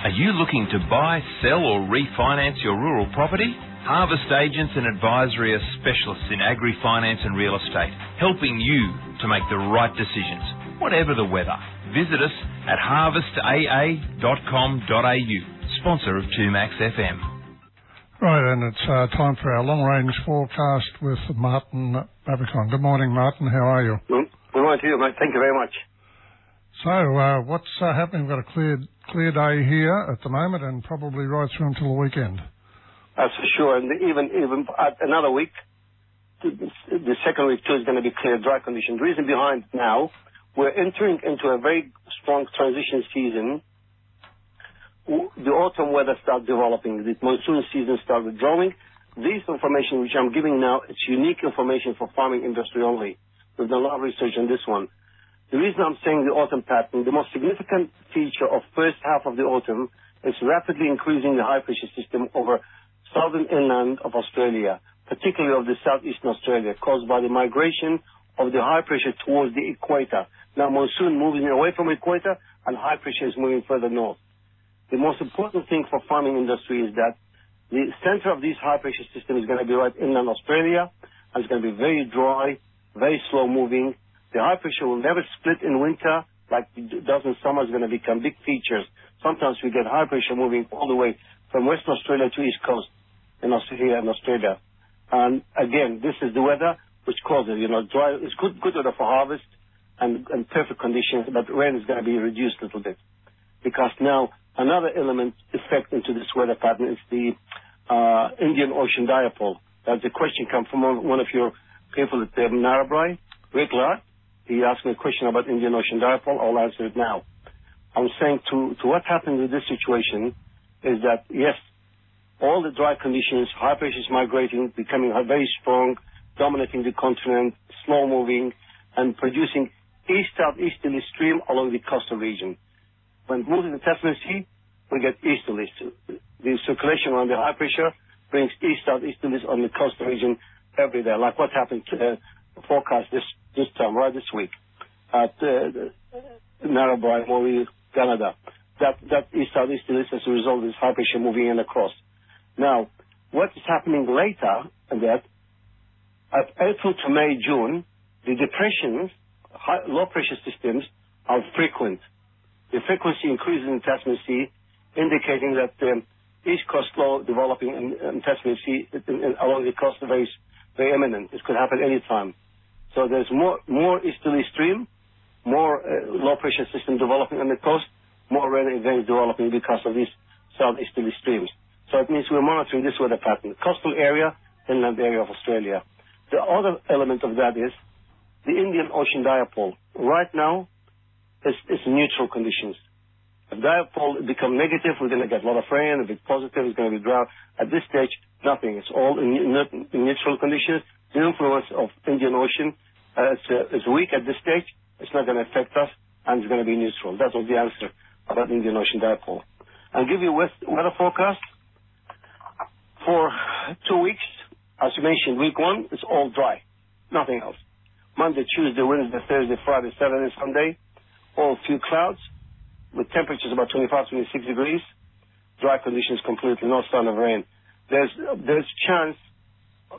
Are you looking to buy, sell, or refinance your rural property? Harvest Agents and Advisory are specialists in agri finance and real estate, helping you to make the right decisions, whatever the weather. Visit us at harvestaa.com.au, sponsor of 2Max FM. Right, and it's uh, time for our long range forecast with Martin Babakian. Good morning, Martin. How are you? Good morning to you, mate. Thank you very much. So, uh, what's uh, happening? We've got a clear, clear day here at the moment and probably right through until the weekend. That's for sure. And even, even another week, the second week too is going to be clear, dry conditions. The reason behind now, we're entering into a very strong transition season. The autumn weather starts developing. The monsoon season starts withdrawing. This information which I'm giving now, it's unique information for farming industry only. We've done a lot of research on this one. The reason I'm saying the autumn pattern, the most significant feature of first half of the autumn is rapidly increasing the high pressure system over southern inland of Australia, particularly of the southeastern Australia, caused by the migration of the high pressure towards the equator. Now monsoon moving away from equator and high pressure is moving further north. The most important thing for farming industry is that the center of this high pressure system is going to be right inland Australia and it's going to be very dry, very slow moving, the high pressure will never split in winter like it does in summer. It's going to become big features. Sometimes we get high pressure moving all the way from Western Australia to East Coast in Australia and Australia. And again, this is the weather which causes, you know, dry. It's good, good weather for harvest and, and perfect conditions, but rain is going to be reduced a little bit because now another element effect into this weather pattern is the uh, Indian Ocean dipole. That's a question come from one of your people at the Narrabri, Rick Lark. He asked me a question about Indian Ocean dipole. I'll answer it now. I'm saying to, what happened with this situation is that, yes, all the dry conditions, high pressure is migrating, becoming very strong, dominating the continent, slow moving, and producing east-southeasterly stream along the coastal region. When moving the Tasman Sea, we get easterly. The circulation around the high pressure brings east-southeasterlies on the coastal region every day, like what happened to, uh, forecast this this time, right this week, at uh, Narrabri, Moree, Gunnedah. That, that is southeasterly as a result of this high pressure moving in across. Now, what is happening later in that, at April to May, June, the depressions, high, low pressure systems are frequent. The frequency increases in Tasman Sea, indicating that the East Coast low developing in, in Tasman Sea in, in, along the coast is very, very imminent. This could happen any time. So there's more, more easterly stream, more uh, low pressure system developing on the coast, more rain events developing because of these southeasterly streams. So it means we're monitoring this weather pattern. Coastal area, inland area of Australia. The other element of that is the Indian Ocean dipole. Right now, it's, neutral conditions. If dipole become negative, we're going to get a lot of rain. If it's positive, it's going to be drought. At this stage, nothing. It's all in neutral conditions the influence of Indian Ocean uh, is, uh, weak at this stage. It's not going to affect us, and it's going to be neutral. That was the answer about Indian Ocean dipole. I'll give you weather forecast for two weeks. As you mentioned, week one is all dry, nothing else. Monday, Tuesday, Wednesday, Thursday, Friday, Saturday, Sunday, all few clouds with temperatures about 25, 26 degrees. Dry conditions completely, no sign of rain. There's there's chance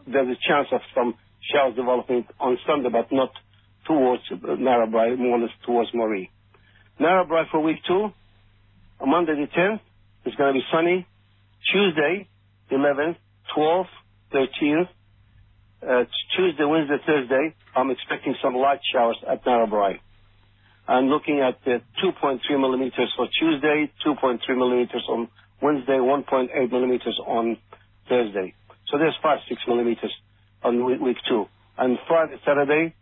there's a chance of some showers developing on Sunday, but not towards Narrabri, more or less towards Moree. Narrabri for week two, on Monday the 10th, it's going to be sunny. Tuesday, 11th, 12th, 13th, uh, Tuesday, Wednesday, Thursday, I'm expecting some light showers at Narrabri. I'm looking at uh, 2.3 millimeters for Tuesday, 2.3 millimeters on Wednesday, 1.8 millimeters on Thursday. So there's five, six millimeters on week two. And Friday, Saturday,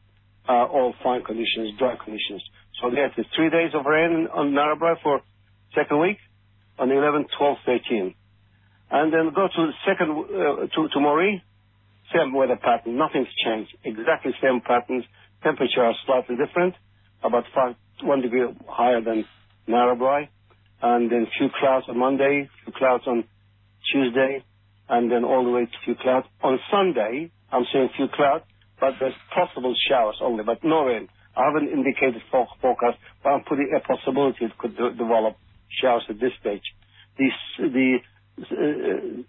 uh, all fine conditions, dry conditions. So there's three days of rain on Narrabri for second week, on the 11th, 12th, 13th. And then go to the second, uh, to, to Moree, same weather pattern. Nothing's changed. Exactly same patterns. Temperature are slightly different, about one degree higher than Narrabri. And then few clouds on Monday, few clouds on Tuesday, and then all the way to few clouds. On Sunday, I'm saying few clouds, but there's possible showers only, but no rain. I haven't indicated for forecast, but I'm putting a possibility it could de- develop showers at this stage. The uh,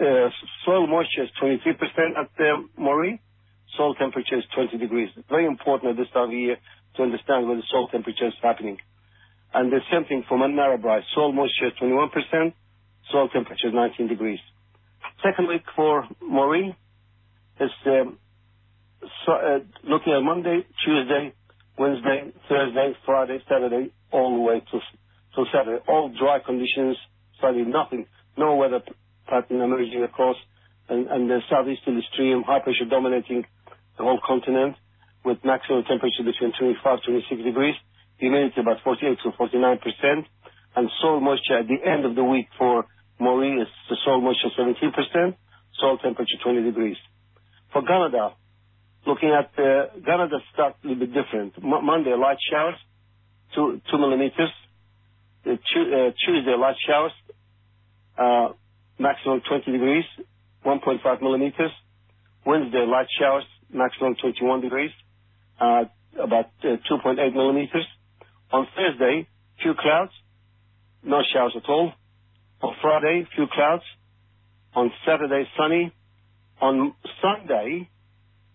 uh, soil moisture is 23% at Moree. Soil temperature is 20 degrees. Very important at this time of year to understand where the soil temperature is happening. And the same thing for Narrabri. Soil moisture is 21%, soil temperature is 19 degrees. Second week for Moree is um, uh, looking at Monday, Tuesday, Wednesday, Thursday, Friday, Saturday, all the way to Saturday. All dry conditions, slightly nothing, no weather pattern emerging across. And the southeasterly stream, high pressure dominating the whole continent with maximum temperature between 25, 26 degrees. Humidity about 48%-49%. And soil moisture at the end of the week for Moree is the soil moisture 17%, soil temperature 20 degrees. For Gunnedah, looking at uh, Gunnedah start a little bit different. Monday, light showers, 2 millimeters. Uh, Tuesday, light showers, uh, maximum 20 degrees, 1.5 millimeters. Wednesday, light showers, maximum 21 degrees, about 2.8 millimeters. On Thursday, few clouds, no showers at all. On Friday, few clouds. On Saturday, sunny. On Sunday,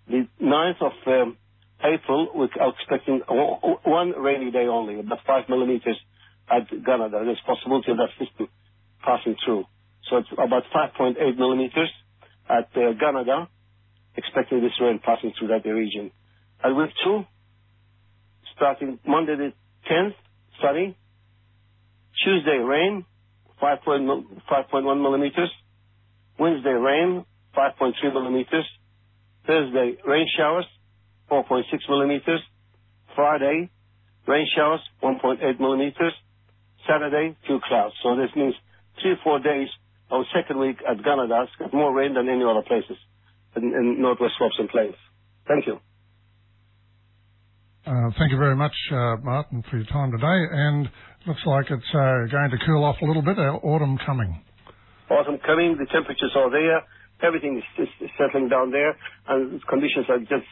the 9th of um, April, we are expecting one rainy day only, about 5 millimeters at Gunnedah. There's possibility of that system passing through. So it's about 5.8 millimeters at uh, Gunnedah, expecting this rain passing through that region. At week two, starting Monday the 10th, sunny. Tuesday, rain, 5.1 millimeters. Wednesday, rain, 5.3 millimeters. Thursday, rain showers, 4.6 millimeters. Friday, rain showers, 1.8 millimeters. Saturday, few clouds. So this means three, four days of second week at it's got more rain than any other places in North-West Slopes and Plains. Thank you. Uh, thank you very much, uh, Martin, for your time today. And looks like it's uh, going to cool off a little bit. Autumn coming. Autumn coming. The temperatures are there. Everything is settling down there, and conditions are just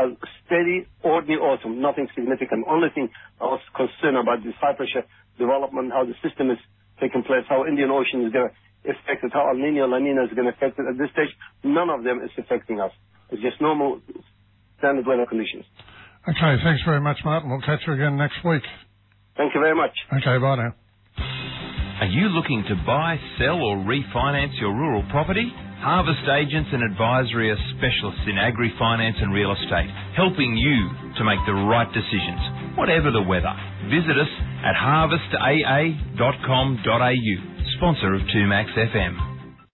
a steady, ordinary autumn. Nothing significant. Only thing I was concerned about this high pressure development, how the system is taking place, how Indian Ocean is going to affect it, how El Niño, La Niña is going to affect it. At this stage, none of them is affecting us. It's just normal standard weather conditions. Okay. Thanks very much, Martin. We'll catch you again next week. Thank you very much. Okay. Bye now. Are you looking to buy, sell, or refinance your rural property? Harvest Agents and Advisory are specialists in agri finance and real estate, helping you to make the right decisions, whatever the weather. Visit us at harvestaa.com.au, sponsor of 2Max FM.